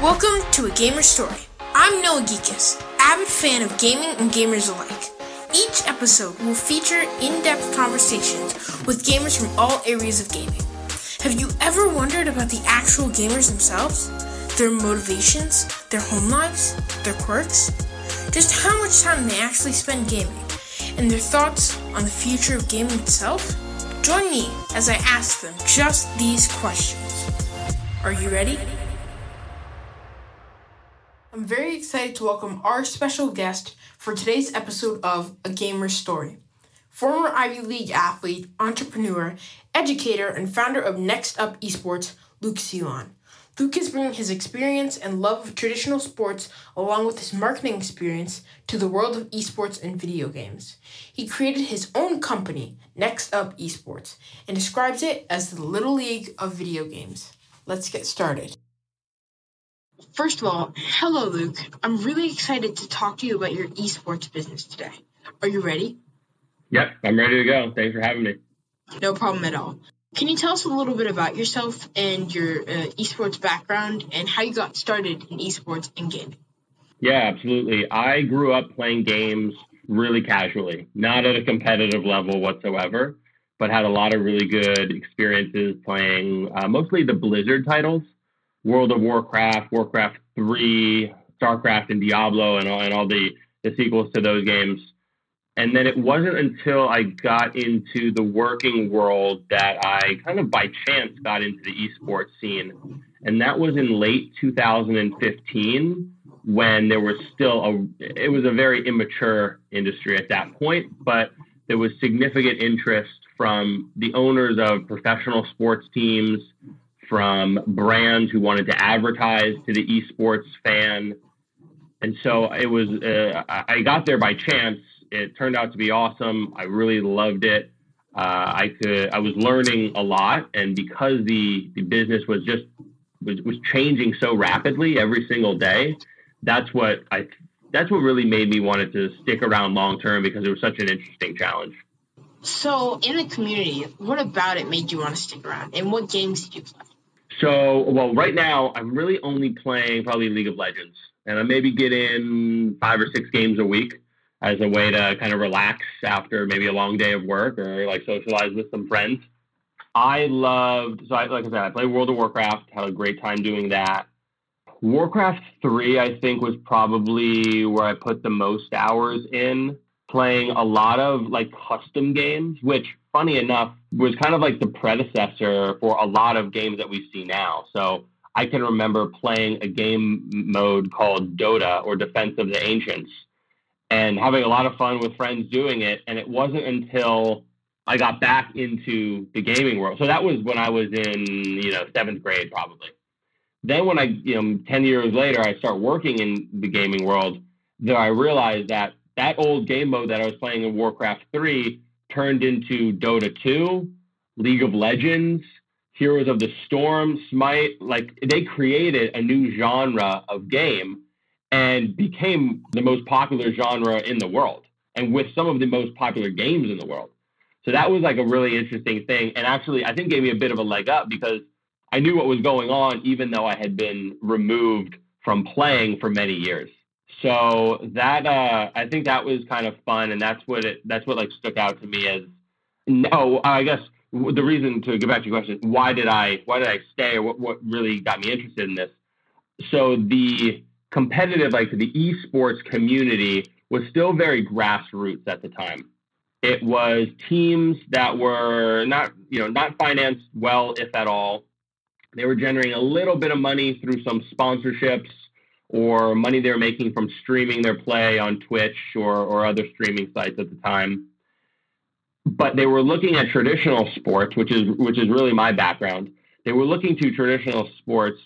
Welcome to A Gamer Story. I'm Noah Geekus, avid fan of gaming and gamers alike. Each episode will feature in depth conversations with gamers from all areas of gaming. Have you ever wondered about the actual gamers themselves? Their motivations, their home lives, their quirks? Just how much time they actually spend gaming, and their thoughts on the future of gaming itself? Join me as I ask them just these questions. Are you ready? I'm very excited to welcome our special guest for today's episode of A Gamer's Story. Former Ivy League athlete, entrepreneur, educator, and founder of Next Up Esports, Luke Zelon. Luke is bringing his experience and love of traditional sports along with his marketing experience to the world of esports and video games. He created his own company, Next Up Esports, and describes it as the Little League of video games. Let's get started. First of all, hello, Luke. I'm really excited to talk to you about your esports business today. Are you ready? Yep, I'm ready to go. Thanks for having me. No problem at all. Can you tell us a little bit about yourself and your uh, esports background and how you got started in esports and gaming? Yeah, absolutely. I grew up playing games really casually, not at a competitive level whatsoever, but had a lot of really good experiences playing uh, mostly the Blizzard titles. World of Warcraft, Warcraft 3, StarCraft, and Diablo, and all, and all the, the sequels to those games. And then it wasn't until I got into the working world that I kind of by chance got into the esports scene. And that was in late 2015 when there was still a, it was a very immature industry at that point, but there was significant interest from the owners of professional sports teams, from brands who wanted to advertise to the esports fan. And so it was, uh, I got there by chance. It turned out to be awesome. I really loved it. Uh, I could, I was learning a lot. And because the, the business was just, was, was changing so rapidly every single day, that's what I, that's what really made me want to stick around long term because it was such an interesting challenge. So, in the community, what about it made you want to stick around? And what games did you play? So, well, right now I'm really only playing probably League of Legends, and I maybe get in five or six games a week as a way to kind of relax after maybe a long day of work or like socialize with some friends. I loved, so I, like I said, I played World of Warcraft, had a great time doing that. Warcraft 3, I think, was probably where I put the most hours in playing a lot of like custom games, which funny enough was kind of like the predecessor for a lot of games that we see now. So I can remember playing a game mode called Dota or Defense of the Ancients and having a lot of fun with friends doing it. And it wasn't until I got back into the gaming world. So that was when I was in, you know, seventh grade probably. Then when I, you know, 10 years later, I start working in the gaming world, there I realized that that old game mode that I was playing in Warcraft 3 turned into Dota 2, League of Legends, Heroes of the Storm, Smite. Like they created a new genre of game and became the most popular genre in the world and with some of the most popular games in the world. So that was like a really interesting thing. And actually, I think gave me a bit of a leg up because I knew what was going on, even though I had been removed from playing for many years. So that uh, I think that was kind of fun, and that's what it that's what like stuck out to me as no, I guess the reason to get back to your question, why did I why did I stay, or what what really got me interested in this? So the competitive like the esports community was still very grassroots at the time. It was teams that were not you know not financed well, if at all. They were generating a little bit of money through some sponsorships or money they were making from streaming their play on Twitch or, or other streaming sites at the time. But they were looking at traditional sports, which is which is really my background. They were looking to traditional sports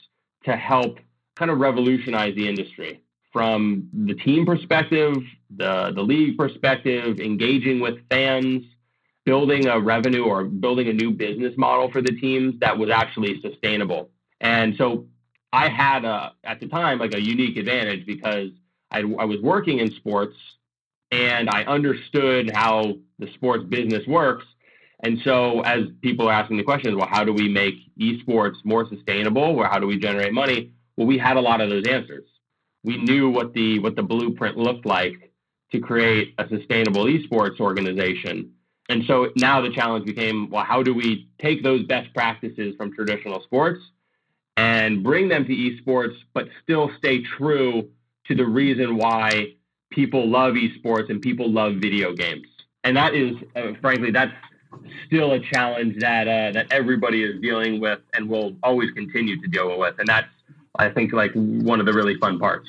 to help kind of revolutionize the industry from the team perspective, the the league perspective, engaging with fans, building a revenue or building a new business model for the teams that was actually sustainable. And so I had a, at the time like a unique advantage because I, I was working in sports and I understood how the sports business works. And so as people are asking the questions, well, how do we make esports more sustainable or how do we generate money? Well, we had a lot of those answers. We knew what the what the blueprint looked like to create a sustainable esports organization. And so now the challenge became, well, how do we take those best practices from traditional sports and bring them to esports, but still stay true to the reason why people love esports and people love video games. And that is, uh, frankly, that's still a challenge that uh, that everybody is dealing with and will always continue to deal with. And that's, I think, like one of the really fun parts.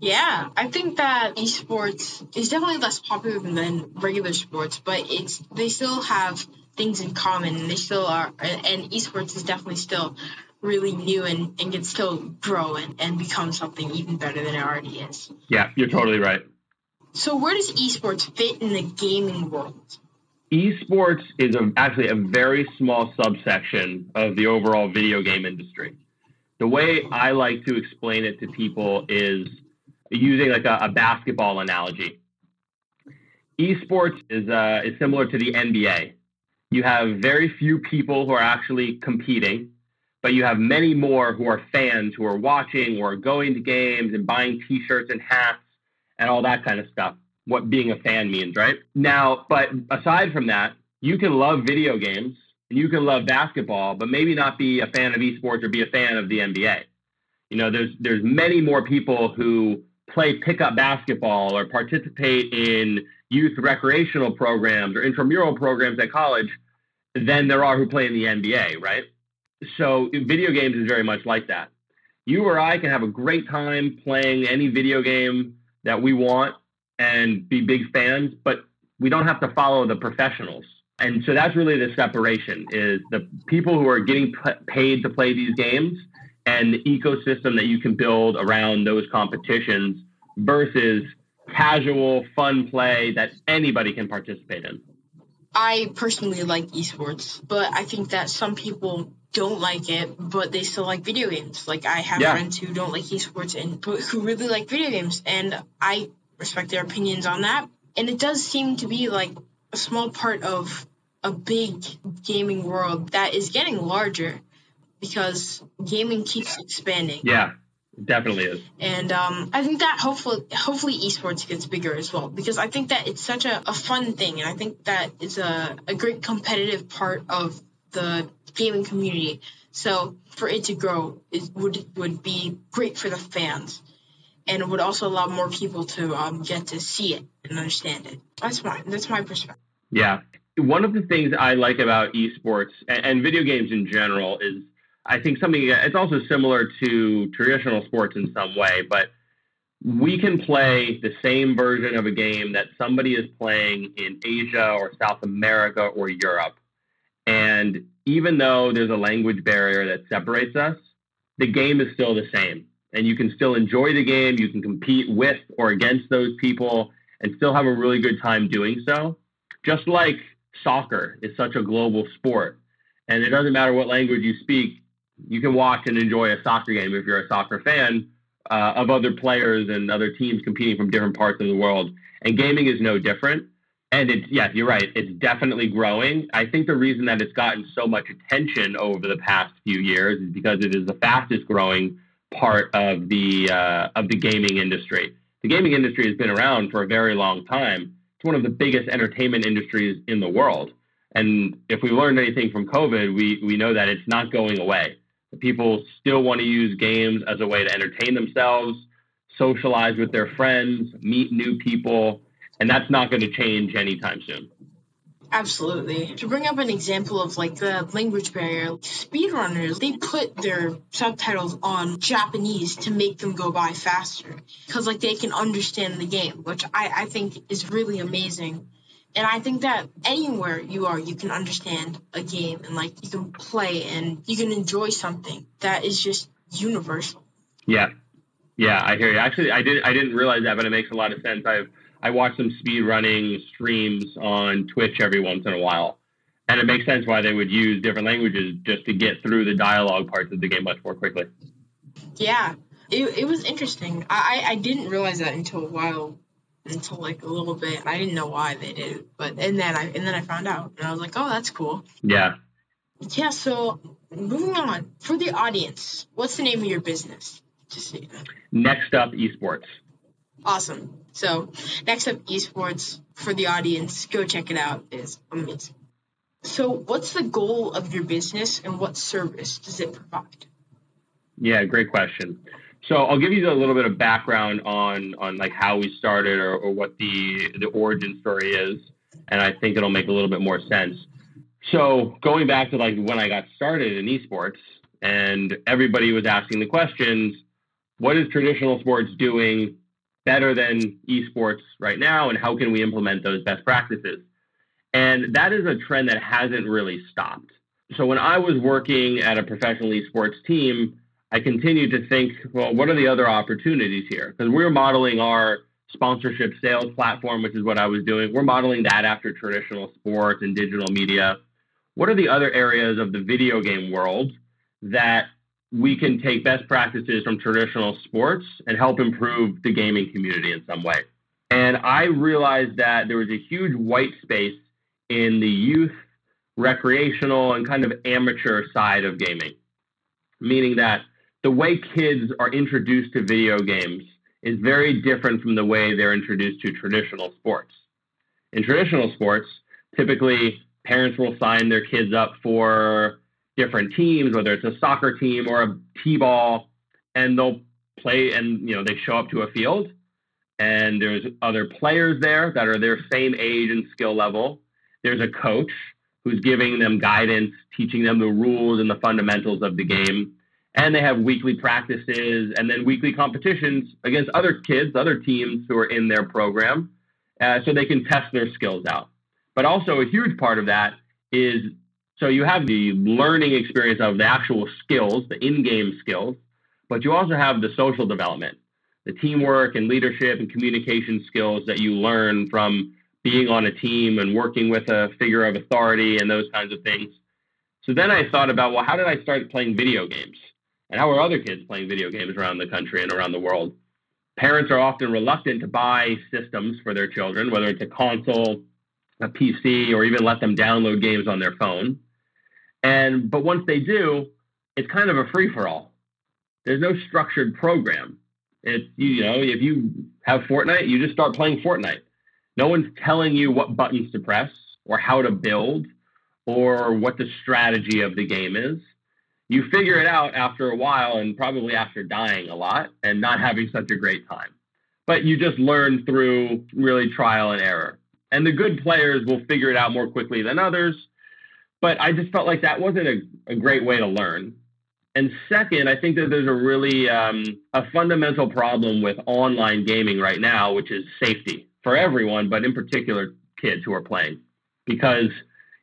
Yeah, I think that esports is definitely less popular than regular sports, but it's they still have things in common. And they still are, and esports is definitely still really new and, and can still grow and, and become something even better than it already is. Yeah, you're totally right. So, where does esports fit in the gaming world? Esports is a, actually a very small subsection of the overall video game industry. The way I like to explain it to people is using like a, a basketball analogy. Esports is, uh, is similar to the NBA. You have very few people who are actually competing but you have many more who are fans who are watching or going to games and buying t-shirts and hats and all that kind of stuff what being a fan means right? Now but aside from that you can love video games and you can love basketball but maybe not be a fan of esports or be a fan of the nba you know there's there's many more people who play pickup basketball or participate in youth recreational programs or intramural programs at college than there are who play in the nba right so video games is very much like that. You or I can have a great time playing any video game that we want and be big fans, but we don't have to follow the professionals. And so that's really the separation is the people who are getting p- paid to play these games and the ecosystem that you can build around those competitions versus casual fun play that anybody can participate in. I personally like esports, but I think that some people don't like it, but they still like video games. Like I have yeah. friends who don't like esports and but who really like video games, and I respect their opinions on that. And it does seem to be like a small part of a big gaming world that is getting larger because gaming keeps expanding. Yeah, definitely is. And um, I think that hopefully, hopefully, esports gets bigger as well because I think that it's such a, a fun thing, and I think that it's a, a great competitive part of the gaming community. So for it to grow, it would would be great for the fans, and it would also allow more people to um, get to see it and understand it. That's my that's my perspective. Yeah, one of the things I like about esports and, and video games in general is I think something it's also similar to traditional sports in some way, but we can play the same version of a game that somebody is playing in Asia or South America or Europe. And even though there's a language barrier that separates us, the game is still the same. And you can still enjoy the game. You can compete with or against those people and still have a really good time doing so. Just like soccer is such a global sport. And it doesn't matter what language you speak, you can watch and enjoy a soccer game if you're a soccer fan uh, of other players and other teams competing from different parts of the world. And gaming is no different. And it's yes, you're right. It's definitely growing. I think the reason that it's gotten so much attention over the past few years is because it is the fastest growing part of the uh, of the gaming industry. The gaming industry has been around for a very long time. It's one of the biggest entertainment industries in the world. And if we learned anything from COVID, we we know that it's not going away. People still want to use games as a way to entertain themselves, socialize with their friends, meet new people and that's not going to change anytime soon. Absolutely. To bring up an example of like the language barrier, speedrunners, they put their subtitles on Japanese to make them go by faster because like they can understand the game, which I, I think is really amazing. And I think that anywhere you are, you can understand a game and like you can play and you can enjoy something that is just universal. Yeah. Yeah, I hear you. Actually, I did I didn't realize that, but it makes a lot of sense. I've I watch some speed running streams on Twitch every once in a while. And it makes sense why they would use different languages just to get through the dialogue parts of the game much more quickly. Yeah, it, it was interesting. I, I didn't realize that until a while, until like a little bit. I didn't know why they did it, but and then I and then I found out, and I was like, oh, that's cool. Yeah. Yeah. So moving on for the audience, what's the name of your business? Just so you know. Next up, esports. Awesome. So, next up, esports for the audience. Go check it out. It's amazing. So, what's the goal of your business and what service does it provide? Yeah, great question. So I'll give you a little bit of background on on like how we started or, or what the the origin story is, and I think it'll make a little bit more sense. So going back to like when I got started in esports, and everybody was asking the questions, what is traditional sports doing better than esports right now, and how can we implement those best practices? And that is a trend that hasn't really stopped. So when I was working at a professional esports team, I continued to think, well, what are the other opportunities here? Because we're modeling our sponsorship sales platform, which is what I was doing. We're modeling that after traditional sports and digital media. What are the other areas of the video game world that we can take best practices from traditional sports and help improve the gaming community in some way? And I realized that there was a huge white space in the youth, recreational, and kind of amateur side of gaming, meaning that the way kids are introduced to video games is very different from the way they're introduced to traditional sports. In traditional sports, typically parents will sign their kids up for different teams, whether it's a soccer team or a t-ball, and they'll play and you know they show up to a field and there's other players there that are their same age and skill level. There's a coach who's giving them guidance, teaching them the rules and the fundamentals of the game and they have weekly practices and then weekly competitions against other kids, other teams who are in their program, uh, so they can test their skills out. But also, a huge part of that is so you have the learning experience of the actual skills, the in game skills, but you also have the social development, the teamwork and leadership and communication skills that you learn from being on a team and working with a figure of authority and those kinds of things. So then I thought about, well, how did I start playing video games? And how are other kids playing video games around the country and around the world? Parents are often reluctant to buy systems for their children, whether it's a console, a PC, or even let them download games on their phone. And but once they do, it's kind of a free for all. There's no structured program. It's you know, if you have Fortnite, you just start playing Fortnite. No one's telling you what buttons to press or how to build or what the strategy of the game is you figure it out after a while and probably after dying a lot and not having such a great time. But you just learn through really trial and error. And the good players will figure it out more quickly than others. But I just felt like that wasn't a, a great way to learn. And second, I think that there's a really um, a fundamental problem with online gaming right now, which is safety for everyone, but in particular kids who are playing, because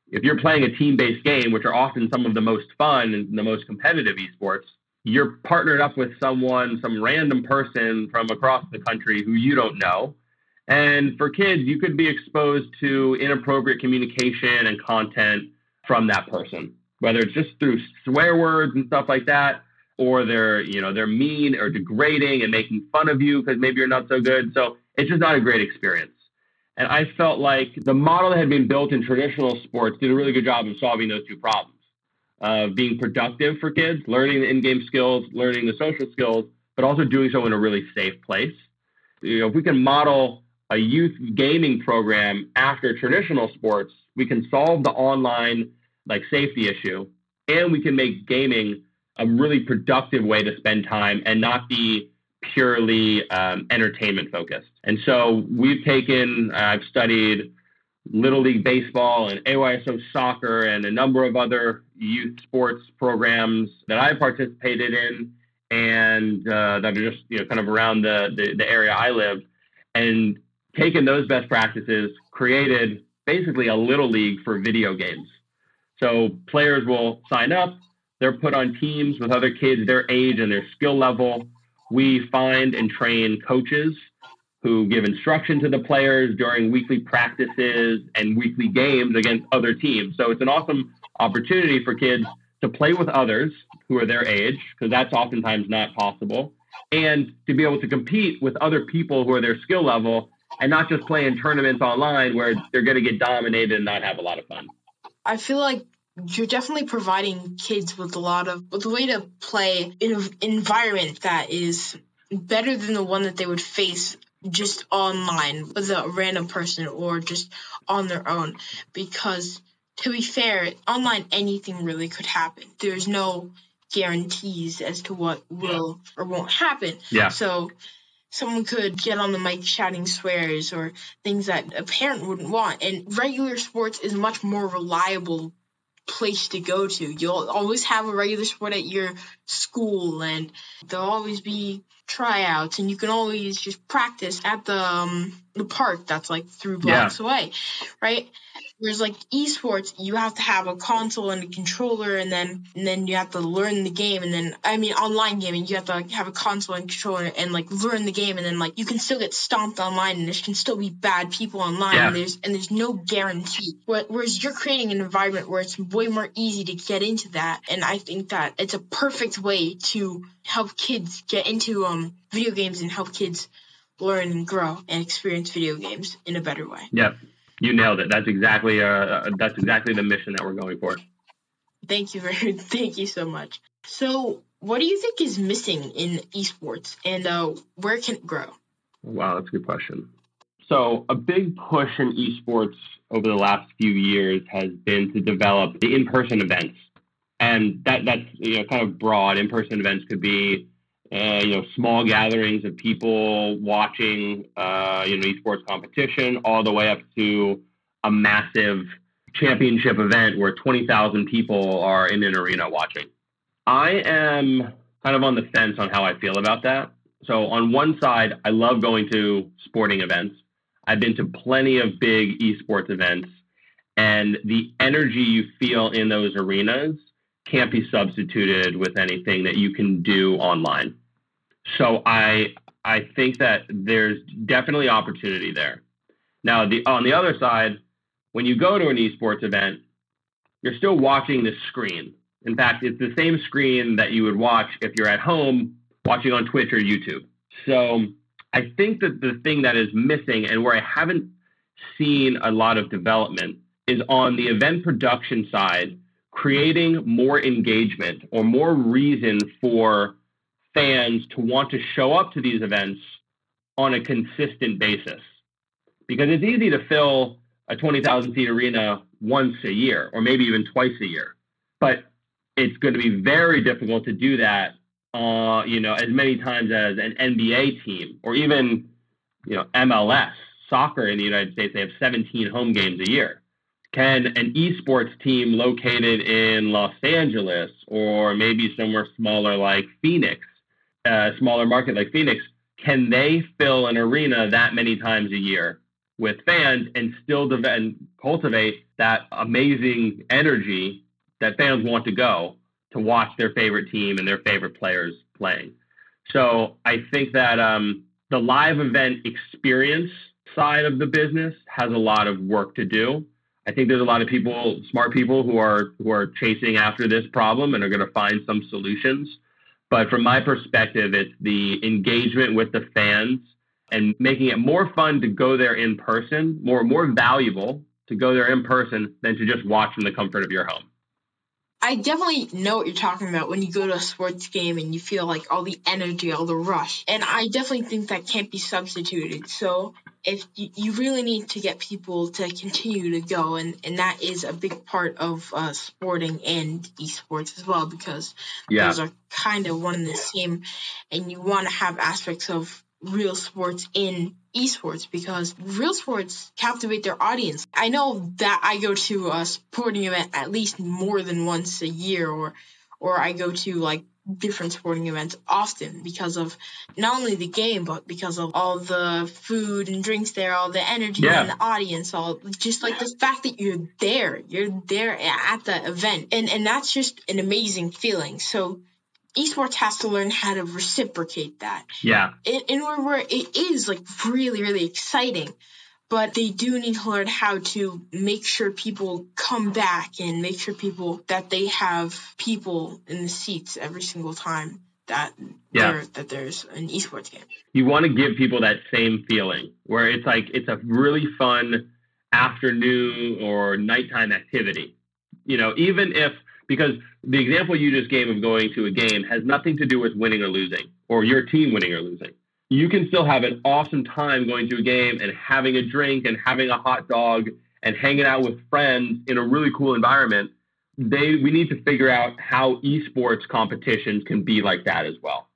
if you're playing a team-based game, which are often some of the most fun and the most competitive esports, you're partnered up with someone, some random person from across the country who you don't know. And for kids, you could be exposed to inappropriate communication and content from that person, whether it's just through swear words and stuff like that, or they're, you know, they're mean or degrading and making fun of you because maybe you're not so good. So it's just not a great experience. And I felt like the model that had been built in traditional sports did a really good job of solving those two problems of being productive for kids, learning the in game skills, learning the social skills, but also doing so in a really safe place. You know, if we can model a youth gaming program after traditional sports, we can solve the online like safety issue and we can make gaming a really productive way to spend time and not be purely um, entertainment focused. And so we've taken, I've studied Little League Baseball and AYSO soccer and a number of other youth sports programs that I participated in and uh, that are just you know kind of around the, the, the area I live, and taken those best practices, created basically a little league for video games. So players will sign up, they're put on teams with other kids their age and their skill level, we find and train coaches who give instruction to the players during weekly practices and weekly games against other teams. So it's an awesome opportunity for kids to play with others who are their age, because that's oftentimes not possible, and to be able to compete with other people who are their skill level and not just play in tournaments online where they're going to get dominated and not have a lot of fun. I feel like you're definitely providing kids with a lot of with a way to play in an environment that is better than the one that they would face just online with a random person or just on their own. Because to be fair online anything really could happen. There's no guarantees as to what will or won't happen. Yeah. so someone could get on the mic shouting swears or things that a parent wouldn't want. And regular sports is a much more reliable place to go to. You'll always have a regular sport at your school and there'll always be tryouts and you can always just practice at the um, the park that's like three blocks away right whereas like esports you have to have a console and a controller and then and then you have to learn the game and then i mean online gaming you have to like, have a console and controller and like learn the game and then like you can still get stomped online and there can still be bad people online Yeah. and there's and there's no guarantee whereas you're creating an environment where it's way more easy to get into that and i think that it's a perfect way to help kids get into um video games and help kids learn and grow and experience video games in a better way Yep. You nailed it. That's exactly uh, that's exactly the mission that we're going for. Thank you very much. thank you so much. So, what do you think is missing in esports and uh, where can it grow? Wow, that's a good question. So, a big push in esports over the last few years has been to develop the in-person events, and that that's you know kind of broad. In-person events could be uh, you know small gatherings of people watching uh, you know esports competition, all the way up to a massive championship event where twenty thousand people are in an arena watching. I am kind of on the fence on how I feel about that. So on one side, I love going to sporting events. I've been to plenty of big esports events, and the energy you feel in those arenas can't be substituted with anything that you can do online. So I I think that there's definitely opportunity there. Now the on the other side, when you go to an esports event, you're still watching the screen. In fact, it's the same screen that you would watch if you're at home watching on Twitch or YouTube. So I think that the thing that is missing and where I haven't seen a lot of development is on the event production side, creating more engagement or more reason for fans to want to show up to these events on a consistent basis. Because it's easy to fill a 20,000 seat arena once a year or maybe even twice a year. But it's going to be very difficult to do that, uh, you know, as many times as an NBA team or even, you know, MLS, soccer in the United States. They have 17 home games a year. Can an esports team located in Los Angeles or maybe somewhere smaller like Phoenix, a smaller market like Phoenix, can they fill an arena that many times a year with fans and still de- and cultivate that amazing energy that fans want to go to watch their favorite team and their favorite players playing. So I think that um, the live event experience side of the business has a lot of work to do. I think there's a lot of people, smart people, who are who are chasing after this problem and are going to find some solutions. But from my perspective, it's the engagement with the fans and making it more fun to go there in person, more more valuable to go there in person than to just watch from the comfort of your home. I definitely know what you're talking about when you go to a sports game and you feel like all the energy, all the rush. And I definitely think that can't be substituted. So if you, you really need to get people to continue to go, and, and that is a big part of uh, sporting and esports as well, because Yeah, those are kind of one and the same. And you want to have aspects of real sports in esports because real sports captivate their audience. I know that I go to a sporting event at least more than once a year or or I go to like different sporting events often because of not only the game but because of all the food and drinks there, all the energy Yeah. and the audience, all just like the fact that you're there. You're there at the event. And and that's just an amazing feeling. So esports has to learn how to reciprocate that yeah, in, in where, where it is like really really exciting but they do need to learn how to make sure people come back and make sure people that they have people in the seats every single time that Yeah. there that there's an esports game you want to give people that same feeling where it's like it's a really fun afternoon or nighttime activity. You know, even if because the example you just gave of going to a game has nothing to do with winning or losing or your team winning or losing. You can still have an awesome time going to a game and having a drink and having a hot dog and hanging out with friends in a really cool environment. They we need to figure out how esports competitions can be like that as well.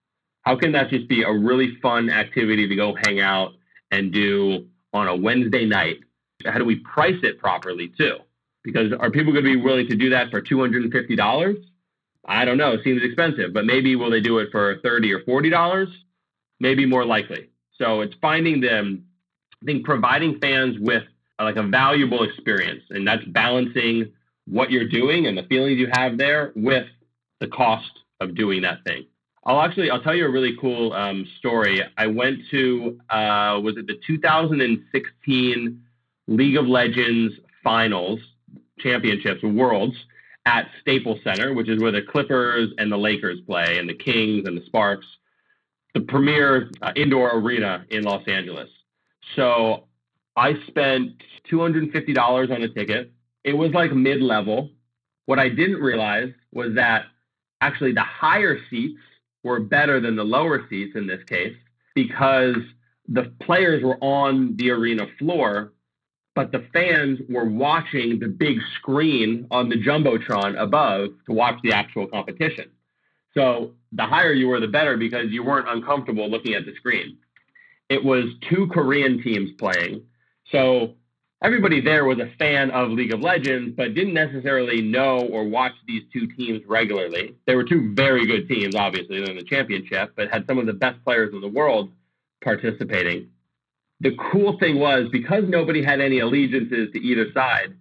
How can that just be a really fun activity to go hang out and do on a Wednesday night? How do we price it properly too? Because are people going to be willing to do that for $250? I don't know. It seems expensive, but maybe will they do it for 30 or $40? Maybe more likely. So it's finding them, I think providing fans with like a valuable experience, and that's balancing what you're doing and the feelings you have there with the cost of doing that thing. I'll actually I'll tell you a really cool um, story. I went to uh, was it the 2016 League of Legends Finals championships, worlds at Staples Center, which is where the Clippers and the Lakers play, and the Kings and the Sparks, the premier uh, indoor arena in Los Angeles. So I spent $250 on a ticket. It was like mid level. What I didn't realize was that actually the higher seats were better than the lower seats in this case because the players were on the arena floor but the fans were watching the big screen on the jumbotron above to watch the actual competition. So the higher you were, the better because you weren't uncomfortable looking at the screen. It was two Korean teams playing, so everybody there was a fan of League of Legends, but didn't necessarily know or watch these two teams regularly. They were two very good teams, obviously, in the championship, but had some of the best players in the world participating the cool thing was because nobody had any allegiances to either side,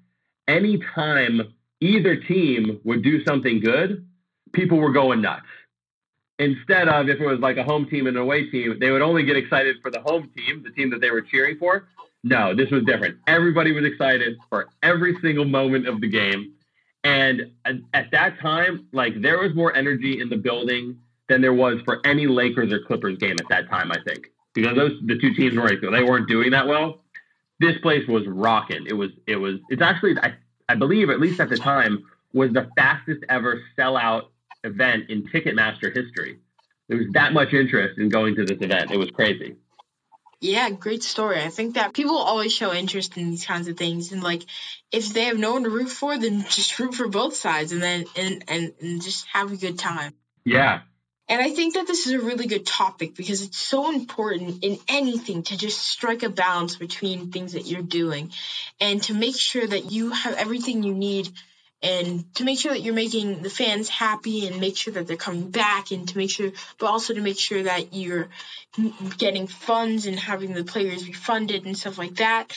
anytime either team would do something good, people were going nuts. Instead of if it was like a home team and an away team, they would only get excited for the home team, the team that they were cheering for. No, this was different. Everybody was excited for every single moment of the game. And at, that time, like there was more energy in the building than there was for any Lakers or Clippers game at that time, I think because those the two teams weren't they weren't doing that well. This place was rocking. It was it was it's actually I I believe at least at the time was the fastest ever sellout event in Ticketmaster history. There was that much interest in going to this event. It was crazy. Yeah, great story. I think that people always show interest in these kinds of things, and like, if they have no one to root for, then just root for both sides, and then and and, and just have a good time. Yeah, and I think that this is a really good topic because it's so important in anything to just strike a balance between things that you're doing and to make sure that you have everything you need and to make sure that you're making the fans happy and make sure that they're coming back and to make sure but also to make sure that you're getting funds and having the players be funded and stuff like that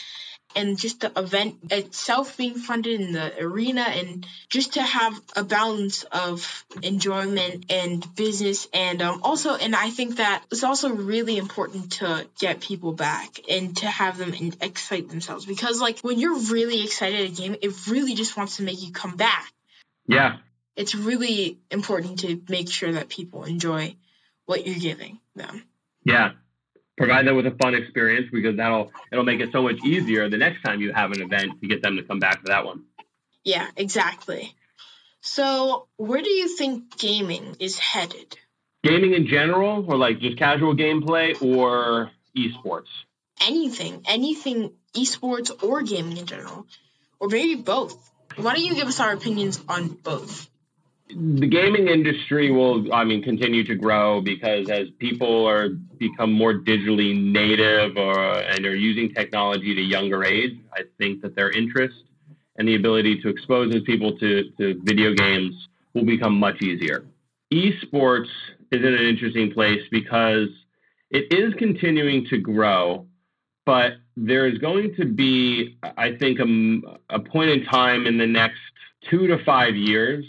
and just the event itself being funded in the arena and just to have a balance of enjoyment and business and um, also and i think that it's also really important to get people back and to have them excite themselves because like when you're really excited at a game it really just wants to make you come back. Yeah. It's really important to make sure that people enjoy what you're giving them. Yeah provide them with a fun experience because that'll it'll make it so much easier the next time you have an event to get them to come back to that one. Yeah, exactly. So, where do you think gaming is headed? Gaming in general, or like just casual gameplay, or esports? Anything, anything, esports or gaming in general, or maybe both. Why don't you give us our opinions on both? The gaming industry will, I mean, continue to grow because as people are become more digitally native or and are using technology at a younger age, I think that their interest and the ability to expose those people to, to video games will become much easier. Esports is in an interesting place because it is continuing to grow, but there is going to be, I think, a, a point in time in the next two to five years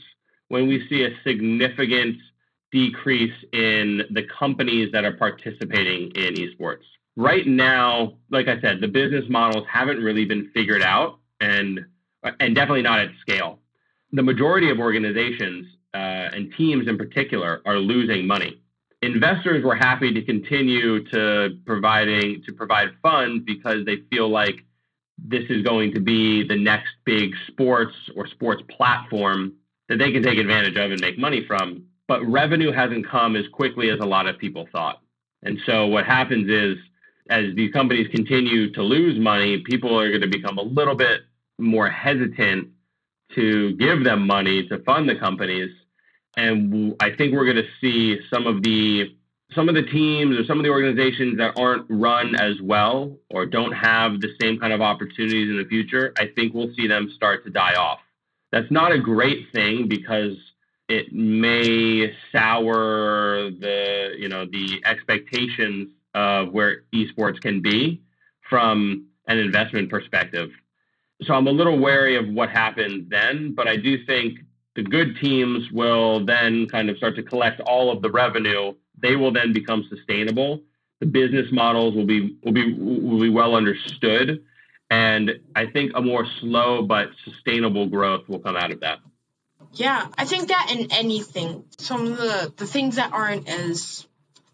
when we see a significant decrease in the companies that are participating in esports. Right now, like I said, the business models haven't really been figured out and and definitely not at scale. The majority of organizations uh, and teams in particular are losing money. Investors were happy to continue to providing to provide funds because they feel like this is going to be the next big sports or sports platform that they can take advantage of and make money from. But revenue hasn't come as quickly as a lot of people thought. And so what happens is, as these companies continue to lose money, people are going to become a little bit more hesitant to give them money to fund the companies. And I think we're going to see some of the some of the teams or some of the organizations that aren't run as well or don't have the same kind of opportunities in the future, I think we'll see them start to die off. That's not a great thing because it may sour the you know the expectations of where esports can be from an investment perspective. So I'm a little wary of what happens then, but I do think the good teams will then kind of start to collect all of the revenue. They will then become sustainable. The business models will be will be will be well understood, and I think a more slow but sustainable growth will come out of that. Yeah, I think that in anything, some of the, the things that aren't as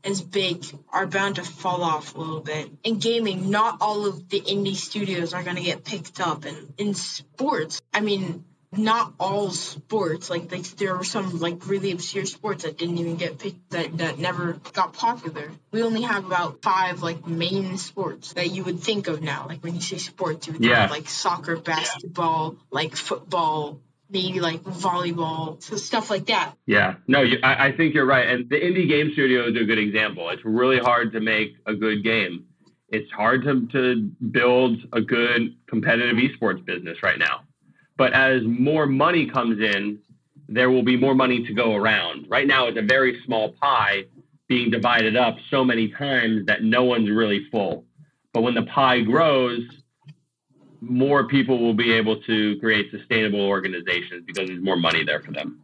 as big are bound to fall off a little bit. In gaming, not all of the indie studios are going to get picked up. And in sports, I mean, not all sports. Like, like there were some like really obscure sports that didn't even get picked that that never got popular. We only have about five like main sports that you would think of now. Like when you say sports, you would yeah. think of, like soccer, basketball, like football, maybe like volleyball, so stuff like that. Yeah, no, you, I, I, think you're right. And the indie game studios are a good example. It's really hard to make a good game. It's hard to, to build a good competitive esports business right now. But as more money comes in, there will be more money to go around. Right now, it's a very small pie being divided up so many times that no one's really full. But when the pie grows, more people will be able to create sustainable organizations because there's more money there for them.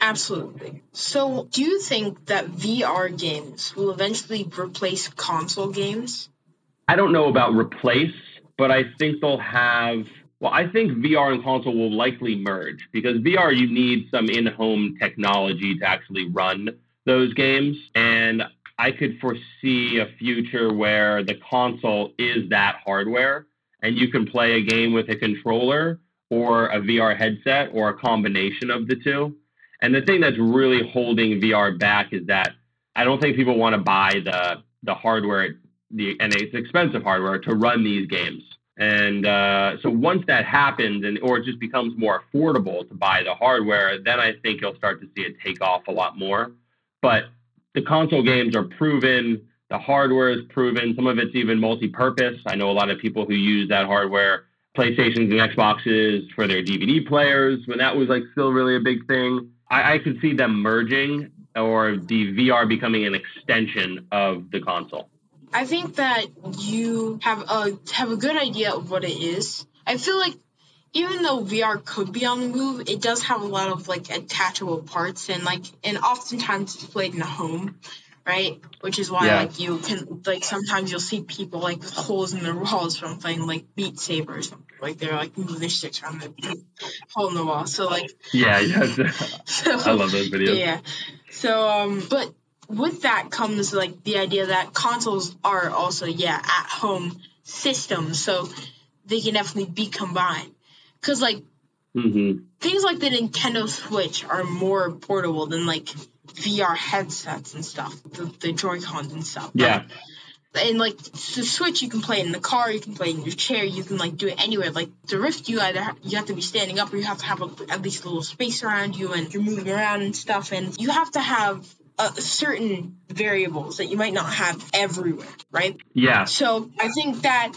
Absolutely. So, do you think that VR games will eventually replace console games? I don't know about replace, but I think they'll have. Well, I think VR and console will likely merge because VR, you need some in home technology to actually run those games. And I could foresee a future where the console is that hardware and you can play a game with a controller or a VR headset or a combination of the two. And the thing that's really holding VR back is that I don't think people want to buy the the hardware, the and it's expensive hardware to run these games. And uh, so once that happens, and or it just becomes more affordable to buy the hardware, then I think you'll start to see it take off a lot more. But the console games are proven the hardware is proven. Some of it's even multi-purpose. I know a lot of people who use that hardware, PlayStations and Xboxes for their DVD players when that was like still really a big thing. I, I could see them merging or the VR becoming an extension of the console. I think that you have a have a good idea of what it is. I feel like even though VR could be on the move, it does have a lot of like attachable parts and like and oftentimes it's played in a home right? Which is why yeah. like you can like sometimes you'll see people like with holes in their walls from playing like Beat Saber or something. Like they're like moving their sticks around the hole in the wall. So like Yeah, yeah. so, I love those videos. Yeah. So um but with that comes like the idea that consoles are also yeah at home systems so they can definitely be combined because like mm-hmm. things like the nintendo switch are more portable than like VR headsets and stuff, the, the Joy Cons and stuff. Yeah. and like the Switch, you can play in the car, you can play in your chair, you can like do it anywhere. Like the Rift, you either ha- you have to be standing up or you have to have a, at least a little space around you, and you're moving around and stuff, and you have to have uh, certain variables that you might not have everywhere, right? Yeah. So I think that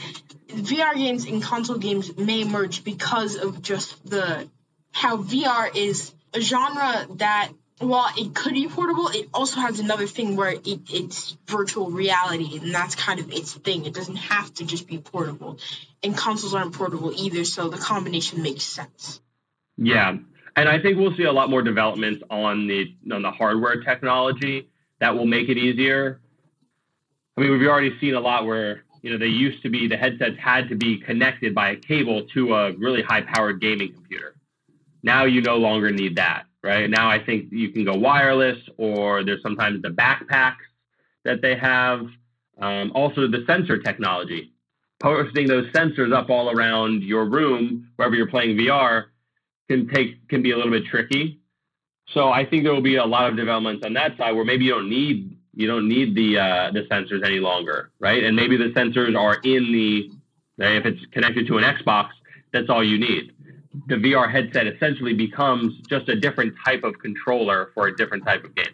VR games and console games may merge because of just the how VR is a genre that while it could be portable, it also has another thing where it, it's virtual reality, and that's kind of its thing. It doesn't have to just be portable, and consoles aren't portable either, so the combination makes sense. Yeah, and I think we'll see a lot more developments on the on the hardware technology that will make it easier. I mean, we've already seen a lot where you know they used to be the headsets had to be connected by a cable to a really high powered gaming computer. Now you no longer need that right? Now I think you can go wireless, or there's sometimes the backpacks that they have. Um, also, the sensor technology. posting those sensors up all around your room wherever you're playing VR can take can be a little bit tricky. So I think there will be a lot of developments on that side where maybe you don't need you don't need the uh, the sensors any longer, right? And maybe the sensors are in the if it's connected to an Xbox, that's all you need. The VR headset essentially becomes just a different type of controller for a different type of game.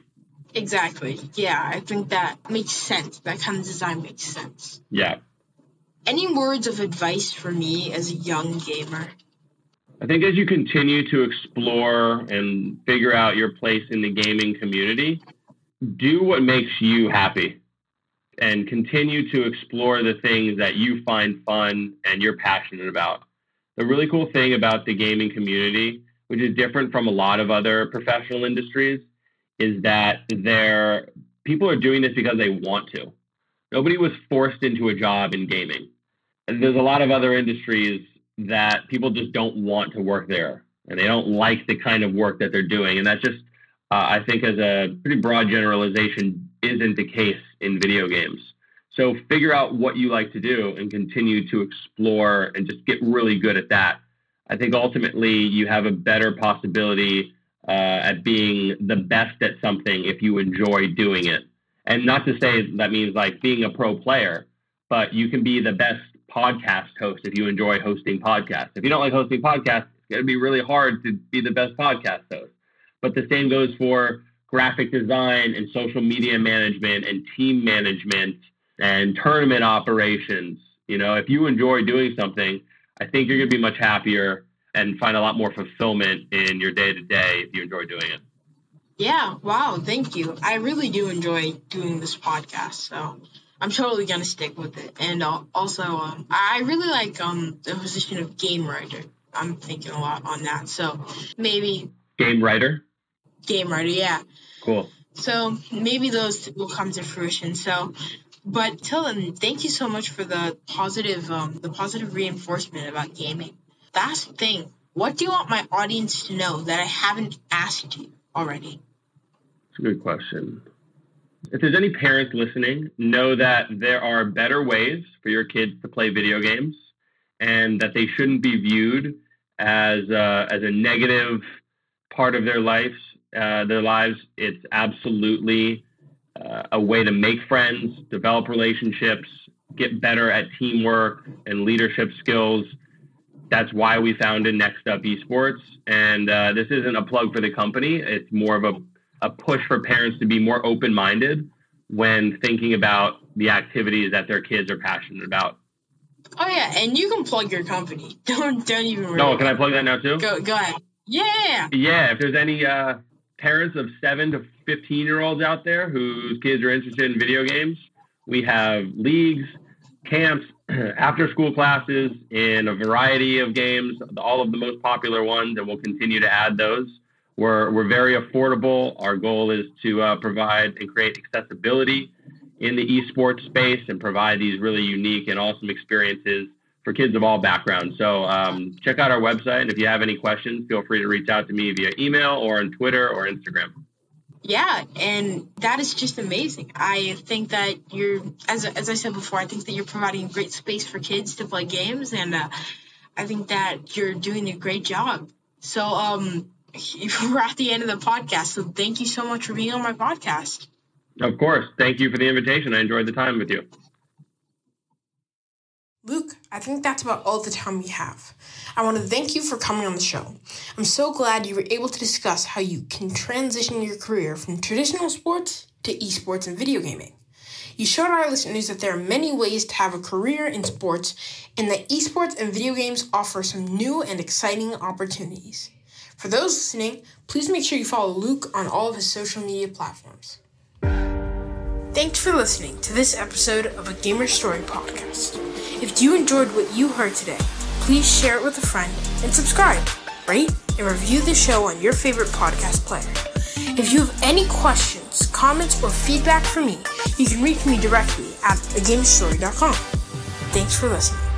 Exactly. Yeah, I think that makes sense. That kind of design makes sense. Yeah. Any words of advice for me as a young gamer? I think as you continue to explore and figure out your place in the gaming community, do what makes you happy and continue to explore the things that you find fun and you're passionate about. The really cool thing about the gaming community, which is different from a lot of other professional industries, is that there people are doing this because they want to. Nobody was forced into a job in gaming. And there's a lot of other industries that people just don't want to work there and they don't like the kind of work that they're doing. And that just, uh, I think, as a pretty broad generalization, isn't the case in video games. So figure out what you like to do and continue to explore and just get really good at that. I think ultimately you have a better possibility uh, at being the best at something if you enjoy doing it. And not to say that means like being a pro player, but you can be the best podcast host if you enjoy hosting podcasts. If you don't like hosting podcasts, it's going to be really hard to be the best podcast host. But the same goes for graphic design and social media management and team management and tournament operations. You know, if you enjoy doing something, I think you're going to be much happier and find a lot more fulfillment in your day to day if you enjoy doing it. Yeah, wow, thank you. I really do enjoy doing this podcast. So I'm totally gonna stick with it. And uh, also, um, I really like um, the position of game writer. I'm thinking a lot on that. So maybe game writer. Game writer, yeah. Cool. So maybe those will come to fruition. So, but till then, thank you so much for the positive, um, the positive reinforcement about gaming. Last thing, what do you want my audience to know that I haven't asked you already? It's a good question if there's any parents listening, know that there are better ways for your kids to play video games and that they shouldn't be viewed as a, as a negative part of their lives. Uh, their lives. It's absolutely uh, a way to make friends, develop relationships, get better at teamwork and leadership skills. That's why we founded NXT UP Esports. And uh, this isn't a plug for the company. It's more of a a push for parents to be more open minded when thinking about the activities that their kids are passionate about. Oh yeah, and you can plug your company. Don't don't even. Really no, can I plug that now too? Go go ahead. Yeah. Yeah, if there's any uh, parents of seven to fifteen year olds out there whose kids are interested in video games, we have leagues, camps, after school classes in a variety of games, all of the most popular ones, and we'll continue to add those. We're, we're very affordable. Our goal is to uh, provide and create accessibility in the esports space and provide these really unique and awesome experiences for kids of all backgrounds. So um, check out our website. And if you have any questions, feel free to reach out to me via email or on Twitter or Instagram. Yeah, and that is just amazing. I think that you're, as, as I said before, I think that you're providing a great space for kids to play games, and uh, I think that you're doing a great job. So, um, we're at the end of the podcast. So thank you so much for being on my podcast. Of course. Thank you for the invitation. I enjoyed the time with you. Luke, I think that's about all the time we have. I want to thank you for coming on the show. I'm so glad you were able to discuss how you can transition your career from traditional sports to esports and video gaming. You showed our listeners that there are many ways to have a career in sports and that esports and video games offer some new and exciting opportunities. For those listening, please make sure you follow Luke on all of his social media platforms. Thanks for listening to this episode of a Gamer Story podcast. If you enjoyed what you heard today, please share it with a friend and subscribe, rate, and review the show on your favorite podcast player. If you have any questions, comments, or feedback for me, you can reach me directly at agamestory.com. Thanks for listening.